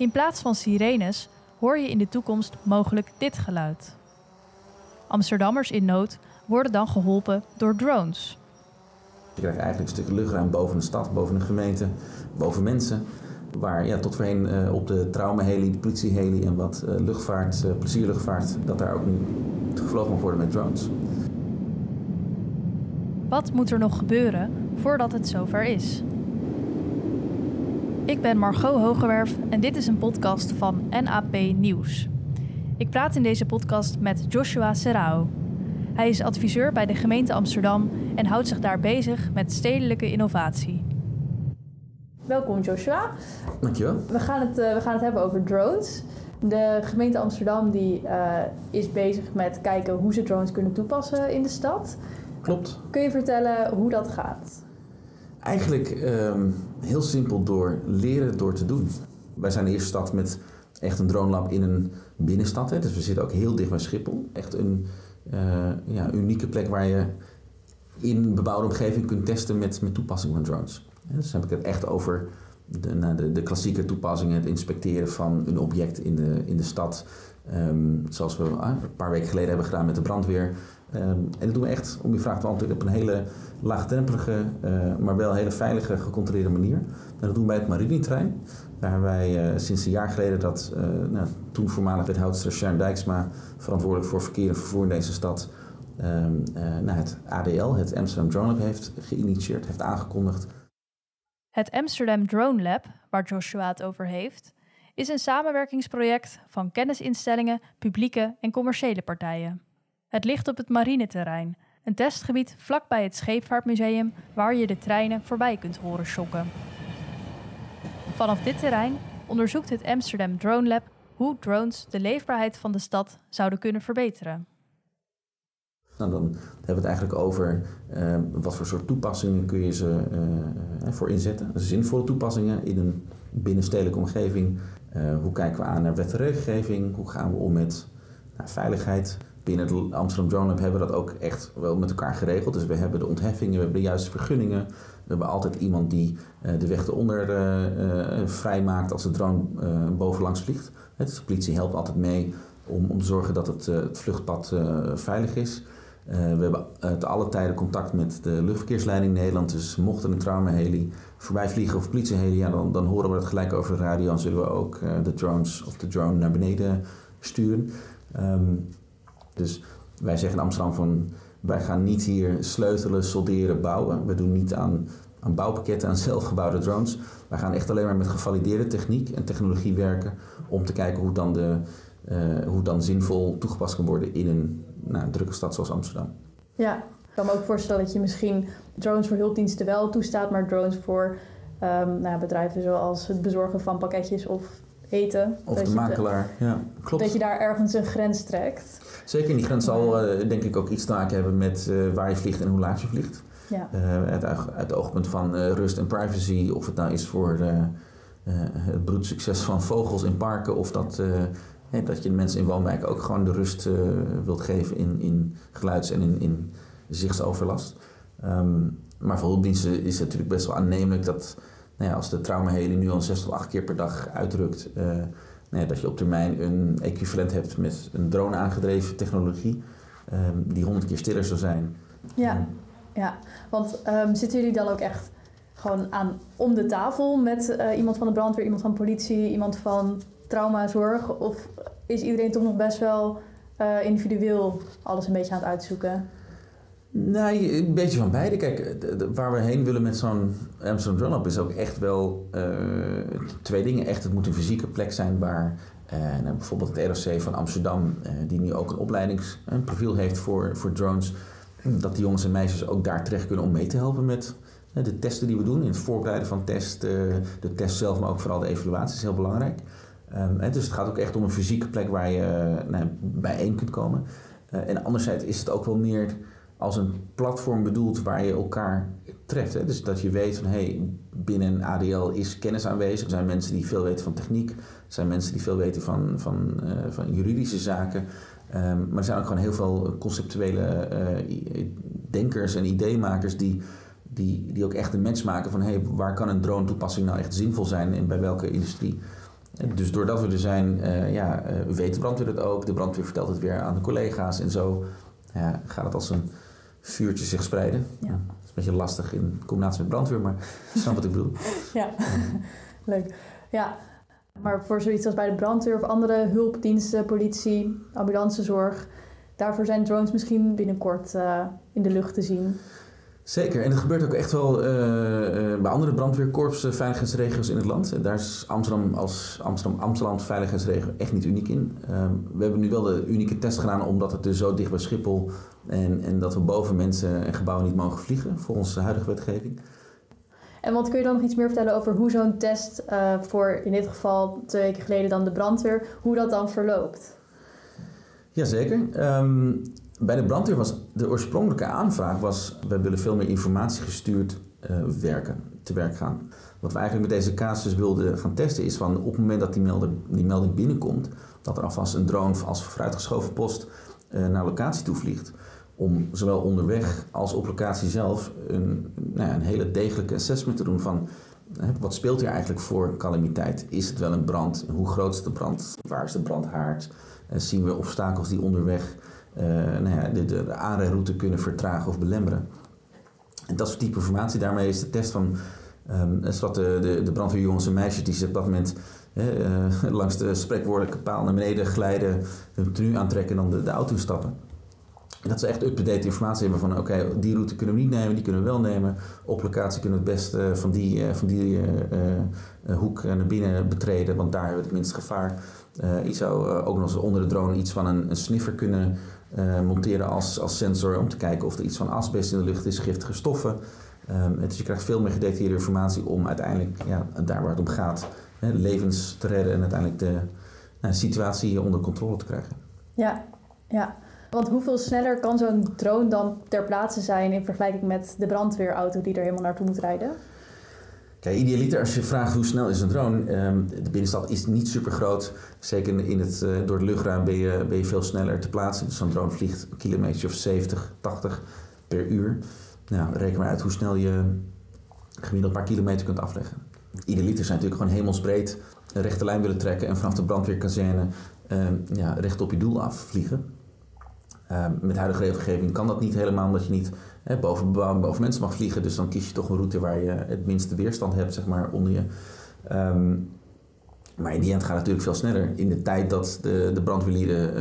In plaats van sirenes hoor je in de toekomst mogelijk dit geluid. Amsterdammers in nood worden dan geholpen door drones. Je krijgt eigenlijk een stuk luchtruim boven de stad, boven de gemeente, boven mensen. Waar ja, tot voorheen uh, op de traumaheli, de politieheli en wat uh, luchtvaart, uh, plezierluchtvaart, dat daar ook nu gevlogen mag worden met drones. Wat moet er nog gebeuren voordat het zover is? Ik ben Margot Hogewerf en dit is een podcast van NAP Nieuws. Ik praat in deze podcast met Joshua Serrao. Hij is adviseur bij de gemeente Amsterdam en houdt zich daar bezig met stedelijke innovatie. Welkom Joshua. Dankjewel. We gaan het, uh, we gaan het hebben over drones. De gemeente Amsterdam die, uh, is bezig met kijken hoe ze drones kunnen toepassen in de stad. Klopt. Kun je vertellen hoe dat gaat? Eigenlijk um, heel simpel door leren door te doen. Wij zijn de eerste stad met echt een drone lab in een binnenstad. Hè. Dus we zitten ook heel dicht bij Schiphol. Echt een uh, ja, unieke plek waar je in een bebouwde omgeving kunt testen met, met toepassing van drones. Dus dan heb ik het echt over de, nou, de, de, klassieke toepassingen, het inspecteren van een object in de, in de stad. Um, zoals we ah, een paar weken geleden hebben gedaan met de brandweer. Um, en dat doen we echt, om je vraag te antwoorden, op een hele laagdrempelige, uh, maar wel hele veilige, gecontroleerde manier. En dat doen wij bij het Marinetrein. Waar wij uh, sinds een jaar geleden dat uh, nou, toen voormalig wethoudster Sharon Dijksma, verantwoordelijk voor verkeer en vervoer in deze stad, um, nou, het ADL, het Amsterdam Drone Lab, heeft geïnitieerd, heeft aangekondigd. Het Amsterdam Drone Lab, waar Joshua het over heeft, is een samenwerkingsproject van kennisinstellingen, publieke en commerciële partijen. Het ligt op het marineterrein, een testgebied vlakbij het Scheepvaartmuseum waar je de treinen voorbij kunt horen schokken. Vanaf dit terrein onderzoekt het Amsterdam Drone Lab hoe drones de leefbaarheid van de stad zouden kunnen verbeteren. Nou, dan hebben we het eigenlijk over uh, wat voor soort toepassingen kun je ze uh, voor inzetten. Zinvolle toepassingen in een binnenstedelijke omgeving. Uh, hoe kijken we aan naar wet en regelgeving? Hoe gaan we om met nou, veiligheid? Binnen het Amsterdam Drone Lab hebben we dat ook echt wel met elkaar geregeld. Dus we hebben de ontheffingen, we hebben de juiste vergunningen. We hebben altijd iemand die de weg eronder vrijmaakt als de drone bovenlangs vliegt. Dus de politie helpt altijd mee om, om te zorgen dat het, het vluchtpad veilig is. Uh, we hebben te alle tijden contact met de luchtverkeersleiding Nederland. Dus mochten een traumaheli voorbij vliegen of politieheli, ja, dan, dan horen we het gelijk over de radio. Dan zullen we ook uh, de drones of de drone naar beneden sturen. Um, dus wij zeggen in Amsterdam van wij gaan niet hier sleutelen, solderen, bouwen. We doen niet aan, aan bouwpakketten, aan zelfgebouwde drones. Wij gaan echt alleen maar met gevalideerde techniek en technologie werken om te kijken hoe dan, de, hoe dan zinvol toegepast kan worden in een nou, een drukke stad zoals Amsterdam. Ja, ik kan me ook voorstellen dat je misschien drones voor hulpdiensten wel toestaat, maar drones voor um, nou, bedrijven zoals het bezorgen van pakketjes of eten. Of de makelaar, de, ja, klopt. Dat je daar ergens een grens trekt. Zeker, en die grens zal uh, denk ik ook iets te maken hebben met uh, waar je vliegt en hoe laat je vliegt. Ja. Uit, uit het oogpunt van rust en privacy, of het nou is voor het broedsucces van vogels in parken, of dat Dat je de mensen in woonwijken ook gewoon de rust uh, wilt geven in, in geluids- en in, in zichtsoverlast. Um, maar voor hulpdiensten is het natuurlijk best wel aannemelijk dat nou ja, als de traumaheli nu al zes tot acht keer per dag uitdrukt, uh, nou ja, dat je op termijn een equivalent hebt met een drone aangedreven technologie um, die honderd keer stiller zou zijn. Ja, um, ja. want zitten jullie dan ook echt gewoon aan om de tafel met uh, iemand van de brandweer, iemand van politie, iemand van traumazorg? Of is iedereen toch nog best wel uh, individueel alles een beetje aan het uitzoeken? Nee, een beetje van beide. Kijk, waar we heen willen met zo'n Amsterdam Drone Up is ook echt wel uh, twee dingen. Echt, het moet een fysieke plek zijn waar nou, bijvoorbeeld het ROC van Amsterdam, die nu ook een opleidingsprofiel heeft voor, voor drones, dat die jongens en meisjes ook daar terecht kunnen om mee te helpen met de testen die we doen. In het voorbereiden van test, de test zelf, maar ook vooral de evaluatie is heel belangrijk. Um, dus het gaat ook echt om een fysieke plek waar je nou, bijeen kunt komen. Uh, en anderzijds is het ook wel meer als een platform bedoeld waar je elkaar treft. Hè? Dus dat je weet van hey, binnen ADL is kennis aanwezig. Er zijn mensen die veel weten van techniek. Er zijn mensen die veel weten van, van, uh, van juridische zaken. Um, maar er zijn ook gewoon heel veel conceptuele denkers en ideemakers die, die, die ook echt een match maken van hey, waar kan een drone toepassing nou echt zinvol zijn en bij welke industrie. Dus doordat we er zijn, uh, ja, uh, weet de brandweer het ook. De brandweer vertelt het weer aan de collega's. En zo ja, gaat het als een vuurtje zich spreiden. Ja. Dat is een beetje lastig in combinatie met brandweer, maar je snapt wat ik bedoel. Ja, leuk. Ja, maar voor zoiets als bij de brandweer of andere hulpdiensten, politie, ambulancezorg... daarvoor zijn drones misschien binnenkort uh, in de lucht te zien. Zeker, en dat gebeurt ook echt wel uh, bij andere brandweerkorpsen, veiligheidsregio's in het land. Daar is Amsterdam als Amsterdam, Amsterdam veiligheidsregio echt niet uniek in. Um, we hebben nu wel de unieke test gedaan omdat het dus zo dicht bij Schiphol en, en dat we boven mensen en gebouwen niet mogen vliegen volgens de huidige wetgeving. En wat kun je dan nog iets meer vertellen over hoe zo'n test uh, voor in dit geval twee weken geleden dan de brandweer, hoe dat dan verloopt? Jazeker. Um, bij de brandweer was de oorspronkelijke aanvraag was, we willen veel meer informatie gestuurd uh, werken, te werk gaan. Wat we eigenlijk met deze casus wilden gaan testen is van op het moment dat die, melding, die melding binnenkomt, dat er alvast een drone als vooruitgeschoven post uh, naar locatie toe vliegt. Om zowel onderweg als op locatie zelf een, nou ja, een hele degelijke assessment te doen van wat speelt hier eigenlijk voor calamiteit? Is het wel een brand? Hoe groot is de brand? Waar is de brandhaard? Uh, zien we obstakels die onderweg nou ja, de, de, kunnen vertragen of belemmeren. En dat soort type informatie, daarmee is de test van um, de, de, de brandweerjongens en meisjes die zich op dat moment uh, langs de spreekwoordelijke paal naar beneden glijden, hun tenue aantrekken en dan de, de auto stappen. Dat ze echt up-to-date informatie hebben van oké, die route kunnen we niet nemen, die kunnen we wel nemen. Op locatie kunnen we het best uh, van die, uh, van die hoek naar binnen betreden, want daar hebben we het minst gevaar. je zou ook nog eens onder de drone iets van een sniffer kunnen uh, monteren als, als sensor om te kijken of er iets van asbest in de lucht is, giftige stoffen. Dus je krijgt veel meer gedetailleerde informatie om uiteindelijk, ja, daar waar het om gaat, hè, levens te redden en uiteindelijk de nou, situatie onder controle te krijgen. Ja, ja. Want hoeveel sneller kan zo'n drone dan ter plaatse zijn in vergelijking met de brandweerauto die er helemaal naartoe moet rijden? Kijk, idealiter, als je vraagt hoe snel is een drone, um, de binnenstad is niet super groot. Zeker in het, uh, door het luchtruim ben je, ben je veel sneller te plaatsen. Dus zo'n drone vliegt een kilometer of 70, 80 per uur. Nou, reken maar uit hoe snel je gemiddeld een paar kilometer kunt afleggen. Idealiter zijn natuurlijk gewoon hemelsbreed een rechte lijn willen trekken en vanaf de brandweerkazerne um, ja, recht op je doel afvliegen. Um, met huidige regelgeving kan dat niet helemaal, omdat je niet hè, boven mensen mag vliegen. Dus dan kies je toch een route waar je het minste weerstand hebt, zeg maar, onder je. Um, maar in die end gaat het natuurlijk veel sneller. In de tijd dat de, de brandweerlieden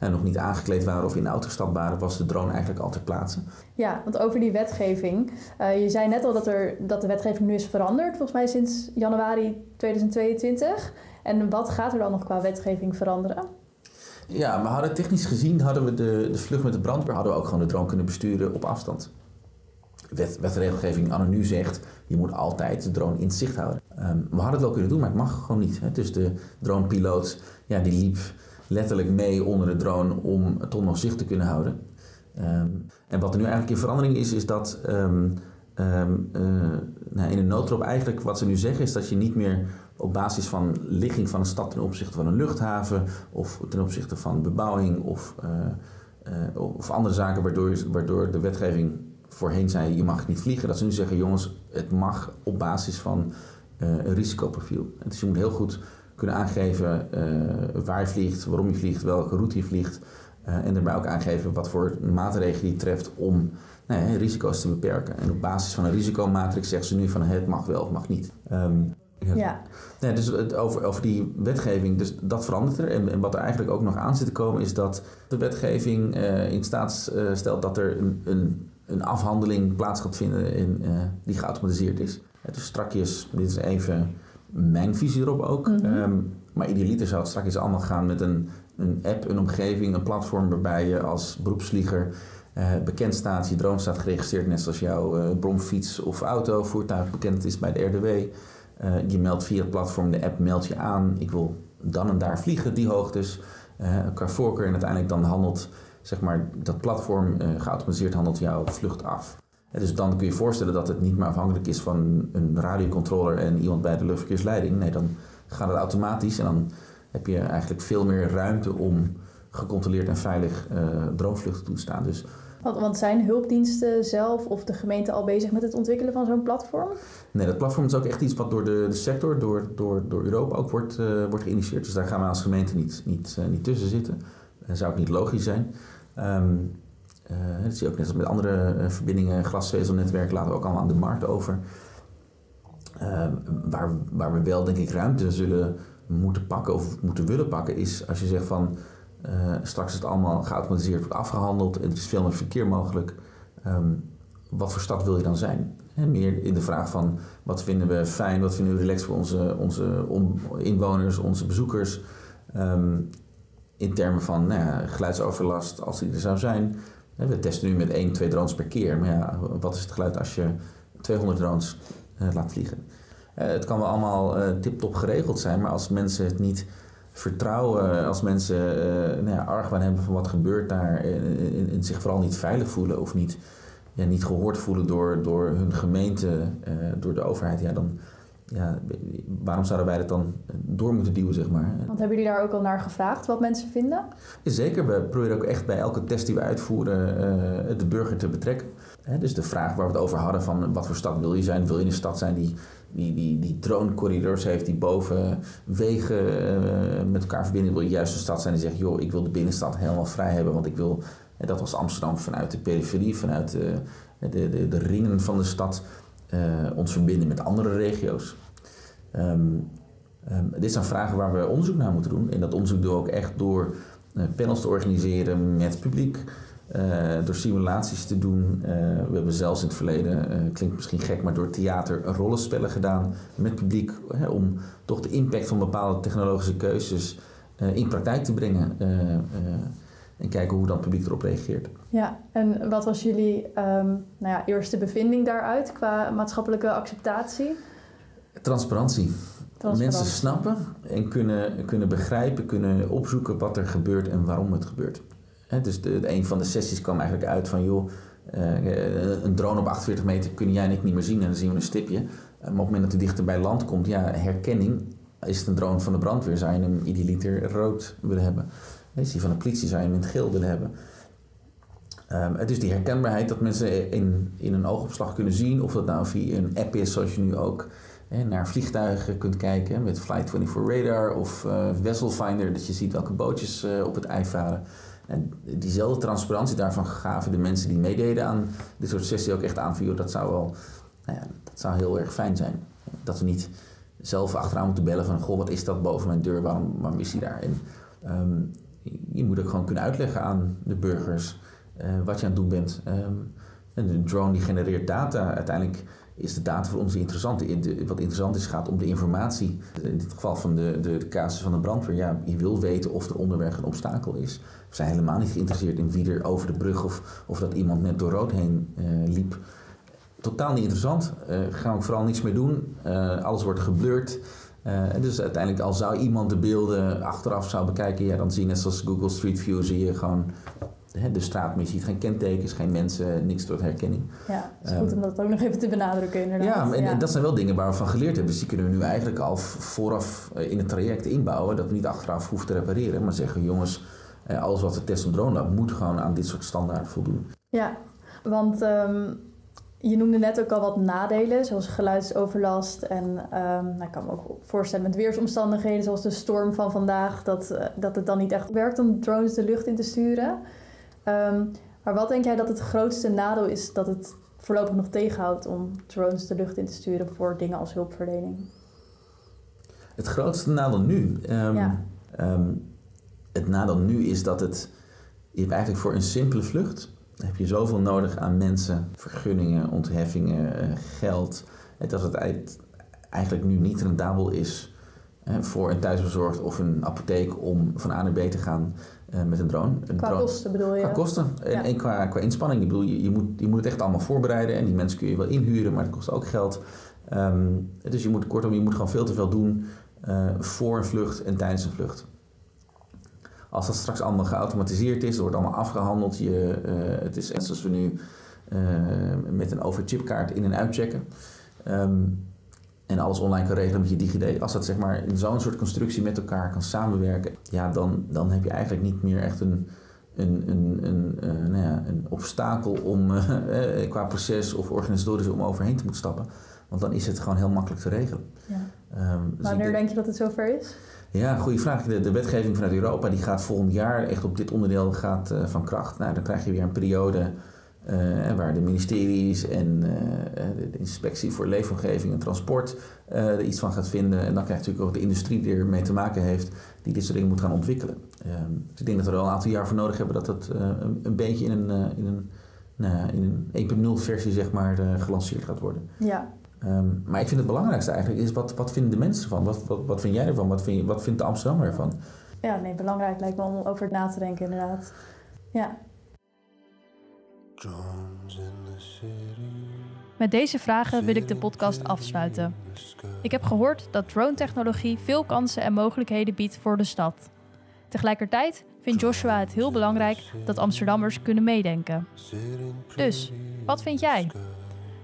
uh, nog niet aangekleed waren of in de auto gestapt waren, was de drone eigenlijk al ter plaatse. Ja, want over die wetgeving. Uh, je zei net al dat, er, dat de wetgeving nu is veranderd, volgens mij sinds januari 2022. En wat gaat er dan nog qua wetgeving veranderen? Ja, maar hadden technisch gezien hadden we de, de vlucht met de brandweer hadden we ook gewoon de drone kunnen besturen op afstand. Wet, wetregelgeving anno nu zegt, je moet altijd de drone in zicht houden. Um, we hadden het wel kunnen doen, maar het mag gewoon niet. Hè. Dus de dronepiloot, ja, die liep letterlijk mee onder de drone om toch nog zicht te kunnen houden. Um, en wat er nu eigenlijk in verandering is, is dat um, uh, nou, in een noodrop eigenlijk wat ze nu zeggen is dat je niet meer op basis van ligging van een stad ten opzichte van een luchthaven of ten opzichte van bebouwing of, uh, uh, of andere zaken waardoor, waardoor de wetgeving voorheen zei je mag niet vliegen, dat ze nu zeggen jongens het mag op basis van uh, een risicoprofiel. Dus je moet heel goed kunnen aangeven waar je vliegt, waarom je vliegt, welke route je vliegt en daarbij ook aangeven wat voor maatregelen je treft om nou risico's te beperken. En op basis van een risicomatrix zeggen ze nu van het mag wel of mag niet. Um, ja. ja. dus het, over, over die wetgeving, dus dat verandert er. En, en, wat er eigenlijk ook nog aan zit te komen, is dat de wetgeving uh, in staat uh, stelt dat er een, een, een, afhandeling plaats gaat vinden in, uh, die geautomatiseerd is. dus strakjes, dit is even mijn visie erop ook. Mm -hmm. um, maar idealiter zou het straks allemaal gaan met een, een app, een omgeving, een platform waarbij je als beroepsvlieger bekend staat, je drone staat geregistreerd, net zoals jouw bromfiets of auto, voertuig bekend is bij de RDW. Uh, je meldt via het platform, de app meldt je aan. Ik wil dan en daar vliegen, die hoogtes. Uh, qua voorkeur en uiteindelijk dan handelt zeg maar, dat platform uh, geautomatiseerd handelt jouw vlucht af. dus dan kun je je voorstellen dat het niet meer afhankelijk is van een radiocontroller en iemand bij de luchtverkeersleiding. Nee, dan gaat het automatisch en dan heb je eigenlijk veel meer ruimte om gecontroleerd en veilig uh, droomvluchten toe te staan. Dus Want, want zijn hulpdiensten zelf of de gemeente al bezig met het ontwikkelen van zo'n platform? Nee, dat platform is ook echt iets wat door de, de sector, door, door, door Europa ook wordt, uh, wordt geïnitieerd. Dus daar gaan we als gemeente niet, niet, uh, niet tussen zitten. Dat zou ook niet logisch zijn. Um, uh, dat zie je ook net als met andere verbindingen, glasvezelnetwerk, laten we ook allemaal aan de markt over. Uh, waar, waar we wel, denk ik, ruimte zullen moeten pakken of moeten willen pakken, is als je zegt van uh, straks is het allemaal geautomatiseerd wordt afgehandeld en er is veel meer verkeer mogelijk. Um, wat voor stad wil je dan zijn? Meer in de vraag van wat vinden we fijn, wat vinden we relaxed voor onze, onze inwoners, onze bezoekers. Um, in termen van nou ja, geluidsoverlast, als die er zou zijn. We testen nu met 1, 2 drones per keer. Maar ja, wat is het geluid als je 200 drones uh, laat vliegen? Uh, het kan wel allemaal uh, tip-top geregeld zijn, maar als mensen het niet vertrouwen, als mensen nou ja, argwaan hebben van wat gebeurt daar en, en, zich vooral niet veilig voelen of niet, ja, niet gehoord voelen door, door hun gemeente, door de overheid, ja, dan, ja, waarom zouden wij dat dan door moeten duwen, zeg maar? Want hebben jullie daar ook al naar gevraagd, wat mensen vinden? Zeker, we proberen ook echt bij elke test die we uitvoeren uh, de burger te betrekken. Dus de vraag waar we het over hadden van wat voor stad wil je zijn? Wil je een stad zijn die, die, die, die heeft, die boven wegen uh, met elkaar verbinden? Wil juist een stad zijn die zegt, joh, ik wil de binnenstad helemaal vrij hebben, want ik wil... dat was Amsterdam vanuit de periferie, vanuit de, de, de, de ringen van de stad uh, ons verbinden met andere regio's. Um, um, dit zijn vragen waar we onderzoek naar moeten doen. En dat onderzoek doen we ook echt door panels te organiseren met publiek, uh, door simulaties te doen. we hebben zelfs in het verleden, klinkt misschien gek, maar door theater rollenspellen gedaan met publiek. om toch de impact van bepaalde technologische keuzes in praktijk te brengen en kijken hoe dan het publiek erop reageert. Ja, en wat was jullie um, nou ja, eerste bevinding daaruit qua maatschappelijke acceptatie? Transparantie. Mensen snappen en kunnen, kunnen begrijpen, kunnen opzoeken wat er gebeurt en waarom het gebeurt. He, dus de, een van de sessies kwam eigenlijk uit van, joh, uh, een drone op 48 meter kunnen jij en ik niet meer zien en dan zien we een stipje. Maar op het moment dat hij dichter bij land komt, ja, herkenning, is het een drone van de brandweer, zou je hem idealiter rood willen hebben. Is die van de politie zou je hem in het geel willen hebben. Um, het is die herkenbaarheid dat mensen in, in een oogopslag kunnen zien, of dat nou via een app is, zoals je nu ook naar vliegtuigen kunt kijken met Flight 24 Radar of uh, Vessel Finder, dat je ziet welke bootjes uh, op het ei varen. En diezelfde transparantie daarvan gaven de mensen die meededen aan dit soort sessie ook echt aan dat zou wel, nou ja, dat zou heel erg fijn zijn. Dat we niet zelf achteraan moeten bellen van, goh, wat is dat boven mijn deur, waarom, waarom is hij daar? En, um, je moet ook gewoon kunnen uitleggen aan de burgers uh, wat je aan het doen bent. Um, en de drone die genereert data. Uiteindelijk is de data voor ons interessant. Wat interessant is, gaat om de informatie. In dit geval van de, de, de casus van de brandweer. Ja, je wil weten of er onderweg een obstakel is. We zijn helemaal niet geïnteresseerd in wie er over de brug of, of dat iemand net door rood heen uh, liep. Totaal niet interessant. Uh, gaan we vooral niets meer doen. alles wordt geblurred. Dus uiteindelijk, al zou iemand de beelden achteraf zou bekijken, ja, dan zie je net zoals Google Street View, zie je gewoon hè, de straat, maar je ziet geen kentekens, geen mensen, niks door herkenning. Ja, het is goed um, om dat ook nog even te benadrukken inderdaad. Ja, en, ja. dat zijn wel dingen waar we van geleerd hebben. Dus die kunnen we nu eigenlijk al vooraf in het traject inbouwen, dat we niet achteraf hoeven te repareren, maar zeggen jongens, alles wat we testen op drone lab moet gewoon aan dit soort standaarden voldoen. Ja, want... Um je noemde net ook al wat nadelen, zoals geluidsoverlast. En um, nou, ik kan me ook voorstellen met weersomstandigheden, zoals de storm van vandaag, dat, uh, dat het dan niet echt werkt om drones de lucht in te sturen. Um, maar wat denk jij dat het grootste nadeel is dat het voorlopig nog tegenhoudt om drones de lucht in te sturen voor dingen als hulpverlening? Het grootste nadeel nu? Um, ja. het nadeel nu is dat het, je hebt eigenlijk voor een simpele vlucht heb je zoveel nodig aan mensen, vergunningen, ontheffingen, eh, geld. Dat het eigenlijk nu niet rendabel is voor een thuisbezorgd of een apotheek om van A naar B te gaan eh, met een drone. Een qua drone. kosten bedoel je? Qua kosten en, en qua, qua inspanning. Ik bedoel, je, je, moet, je moet het echt allemaal voorbereiden en die mensen kun je wel inhuren, maar het kost ook geld. Um, dus je moet, kortom, je moet gewoon veel te veel doen uh, voor een vlucht en tijdens een vlucht. Als dat straks allemaal geautomatiseerd is, wordt allemaal afgehandeld. Je, uh, het is net zoals we nu uh, met een overchipkaart in- en uitchecken. Um, en alles online kan regelen met je DigiD. Als dat zeg maar in zo'n soort constructie met elkaar kan samenwerken, ja, dan, dan heb je eigenlijk niet meer echt een, een, een, een, uh, nou ja, een obstakel om uh, qua proces of organisatorisch om overheen te moeten stappen. Want dan is het gewoon heel makkelijk te regelen. Ja. Um, dus Wanneer denk, denk je dat het zover is? Ja, goede vraag. De, de, wetgeving vanuit Europa die gaat volgend jaar echt op dit onderdeel gaat, uh, van kracht. Nou, dan krijg je weer een periode uh, waar de ministeries en uh, de inspectie voor leefomgeving en transport er iets van gaat vinden. En dan krijg je natuurlijk ook de industrie die ermee te maken heeft, die dit soort dingen moet gaan ontwikkelen. Ehm, dus ik denk dat we er al een aantal jaar voor nodig hebben dat het een, een, beetje in een, in een, nou, in een 1.0 versie zeg maar, gelanceerd gaat worden. Ja. Um, maar ik vind het belangrijkste eigenlijk is, wat, wat vinden de mensen ervan? Wat, wat, wat vind jij ervan? Wat, vind je, wat vindt de Amsterdammer ervan? Ja, nee, belangrijk lijkt me om over het na te denken inderdaad. Ja. Met deze vragen wil ik de podcast afsluiten. Ik heb gehoord dat drone-technologie veel kansen en mogelijkheden biedt voor de stad. Tegelijkertijd vindt Joshua het heel belangrijk dat Amsterdammers kunnen meedenken. Dus, wat vind jij?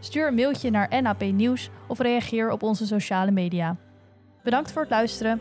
Stuur een mailtje naar NAP Nieuws of reageer op onze sociale media. Bedankt voor het luisteren.